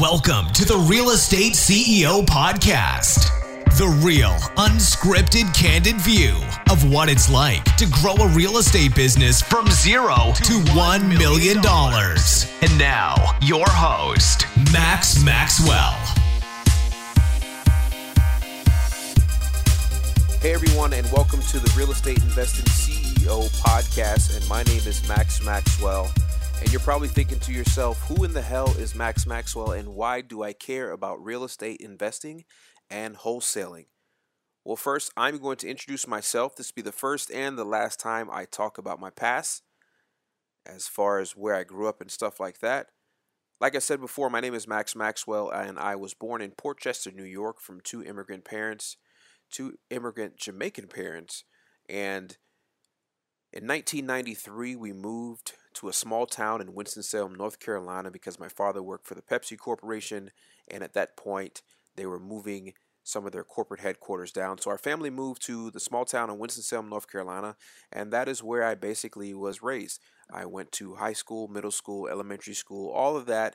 Welcome to the Real Estate CEO Podcast. The real, unscripted, candid view of what it's like to grow a real estate business from zero to $1 million. And now, your host, Max Maxwell. Hey everyone, and welcome to the Real Estate Investing CEO podcast. And my name is Max Maxwell. And you're probably thinking to yourself, who in the hell is Max Maxwell and why do I care about real estate investing and wholesaling? Well, first, I'm going to introduce myself. This will be the first and the last time I talk about my past, as far as where I grew up and stuff like that. Like I said before, my name is Max Maxwell, and I was born in Port Chester, New York, from two immigrant parents, two immigrant Jamaican parents. And in 1993, we moved to a small town in Winston-Salem, North Carolina, because my father worked for the Pepsi Corporation, and at that point, they were moving some of their corporate headquarters down. So our family moved to the small town in Winston-Salem, North Carolina, and that is where I basically was raised. I went to high school, middle school, elementary school, all of that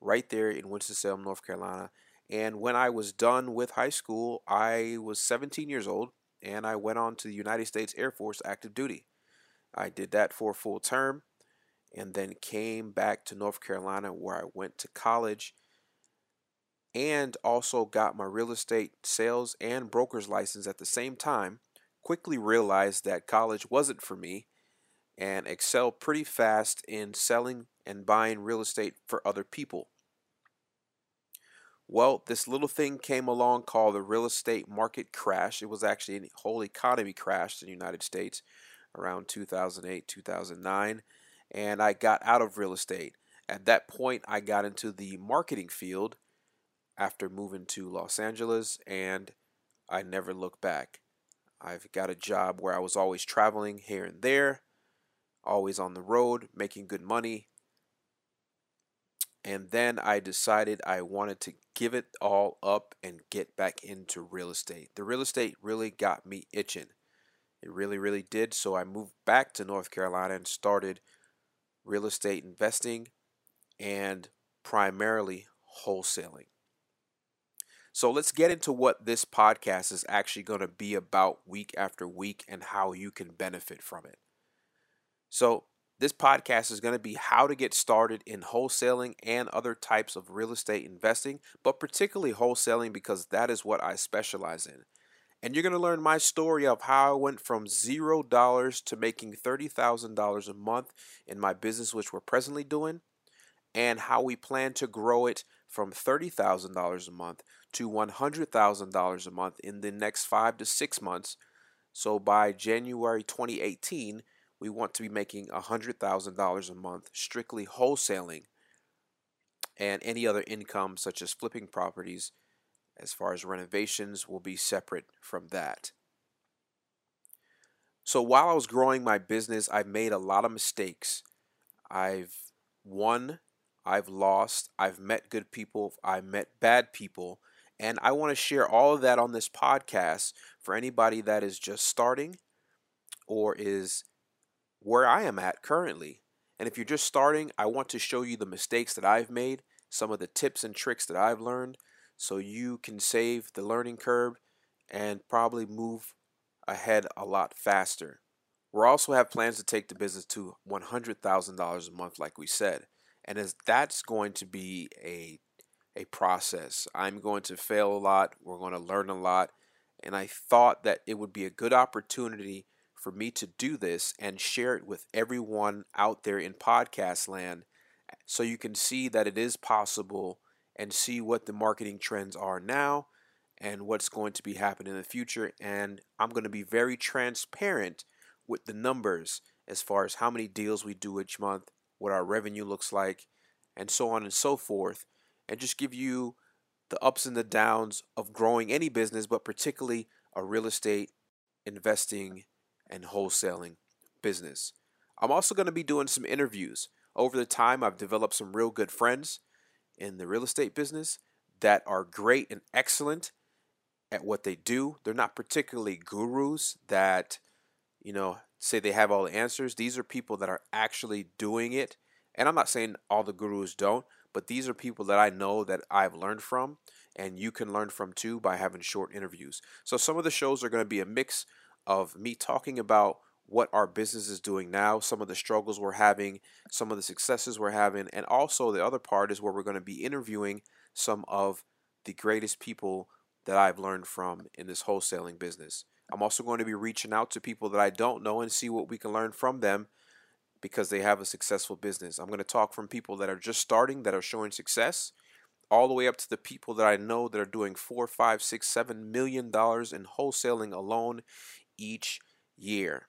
right there in Winston-Salem, North Carolina. And when I was done with high school, I was 17 years old, and I went on to the United States Air Force active duty. I did that for a full term and then came back to North Carolina where I went to college and also got my real estate sales and broker's license at the same time. Quickly realized that college wasn't for me and excelled pretty fast in selling and buying real estate for other people. Well, this little thing came along called the real estate market crash. It was actually a whole economy crashed in the United States around 2008, 2009 and I got out of real estate. At that point, I got into the marketing field after moving to Los Angeles, and I never looked back. I've got a job where I was always traveling here and there, always on the road, making good money. And then I decided I wanted to give it all up and get back into real estate. The real estate really got me itching. It really, really did. So I moved back to North Carolina and started real estate investing, and primarily wholesaling. So let's get into what this podcast is actually going to be about week after week and how you can benefit from it. So, this podcast is going to be how to get started in wholesaling and other types of real estate investing, but particularly wholesaling because that is what I specialize in. And you're going to learn my story of how I went from zero dollars to making $30,000 a month in my business, which we're presently doing, and how we plan to grow it from $30,000 a month to $100,000 a month in the next five to six months. So by January 2018, we want to be making $100,000 a month strictly wholesaling and any other income such as flipping properties as far as renovations will be separate from that. So while I was growing my business, I've made a lot of mistakes. I've won, I've lost, I've met good people, I've met bad people, and I want to share all of that on this podcast for anybody that is just starting or is where I am at currently. And if you're just starting, I want to show you the mistakes that I've made, some of the tips and tricks that I've learned, so you can save the learning curve and probably move ahead a lot faster. We also have plans to take the business to $100,000 a month, like we said. And as that's going to be a, a process, I'm going to fail a lot. We're going to learn a lot. And I thought that it would be a good opportunity for me to do this and share it with everyone out there in podcast land so you can see that it is possible and see what the marketing trends are now and what's going to be happening in the future. And I'm going to be very transparent with the numbers as far as how many deals we do each month, what our revenue looks like, and so on and so forth, and just give you the ups and the downs of growing any business, but particularly a real estate investing and wholesaling business. I'm also going to be doing some interviews. Over the time, I've developed some real good friends in the real estate business that are great and excellent at what they do. They're not particularly gurus that, you know, say they have all the answers. These are people that are actually doing it. And I'm not saying all the gurus don't, but these are people that I know that I've learned from and you can learn from too by having short interviews. So some of the shows are going to be a mix of me talking about what our business is doing now, some of the struggles we're having, some of the successes we're having, and also the other part is where we're going to be interviewing some of the greatest people that I've learned from in this wholesaling business. I'm also going to be reaching out to people that I don't know and see what we can learn from them because they have a successful business. I'm going to talk from people that are just starting, that are showing success, all the way up to the people that I know that are doing four, five, six, seven million dollars in wholesaling alone each year.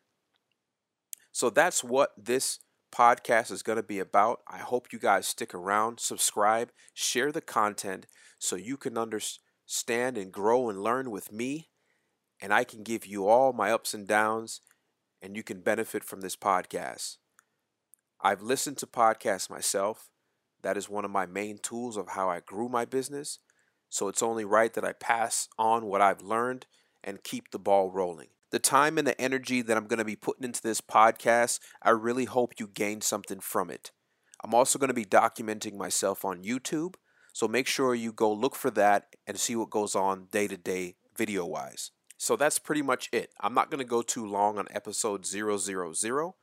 So that's what this podcast is going to be about. I hope you guys stick around, subscribe, share the content so you can understand and grow and learn with me. And I can give you all my ups and downs, and you can benefit from this podcast. I've listened to podcasts myself. That is one of my main tools of how I grew my business. So it's only right that I pass on what I've learned and keep the ball rolling the time and the energy that I'm going to be putting into this podcast, I really hope you gain something from it. I'm also going to be documenting myself on YouTube, so make sure you go look for that and see what goes on day to day video wise. So that's pretty much it. I'm not going to go too long on episode 000,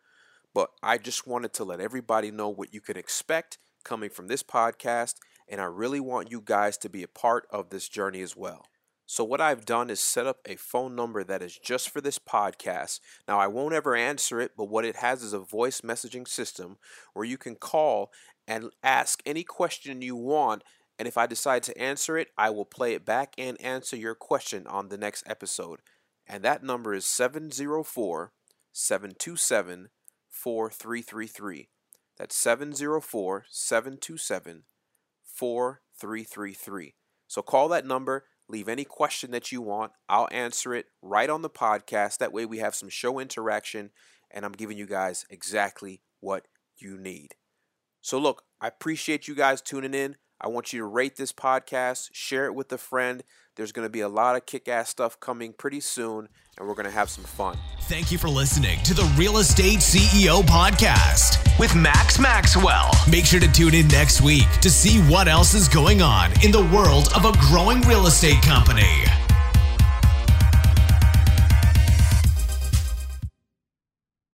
but I just wanted to let everybody know what you can expect coming from this podcast, and I really want you guys to be a part of this journey as well. So, what I've done is set up a phone number that is just for this podcast. Now, I won't ever answer it, but what it has is a voice messaging system where you can call and ask any question you want. And if I decide to answer it, I will play it back and answer your question on the next episode. And that number is 704 727 4333. That's 704 727 4333. So call that number Leave any question that you want. I'll answer it right on the podcast. That way we have some show interaction and I'm giving you guys exactly what you need. So, look, I appreciate you guys tuning in. I want you to rate this podcast, share it with a friend. There's going to be a lot of kick ass stuff coming pretty soon, and we're going to have some fun. Thank you for listening to the Real Estate CEO Podcast with Max Maxwell. Make sure to tune in next week to see what else is going on in the world of a growing real estate company.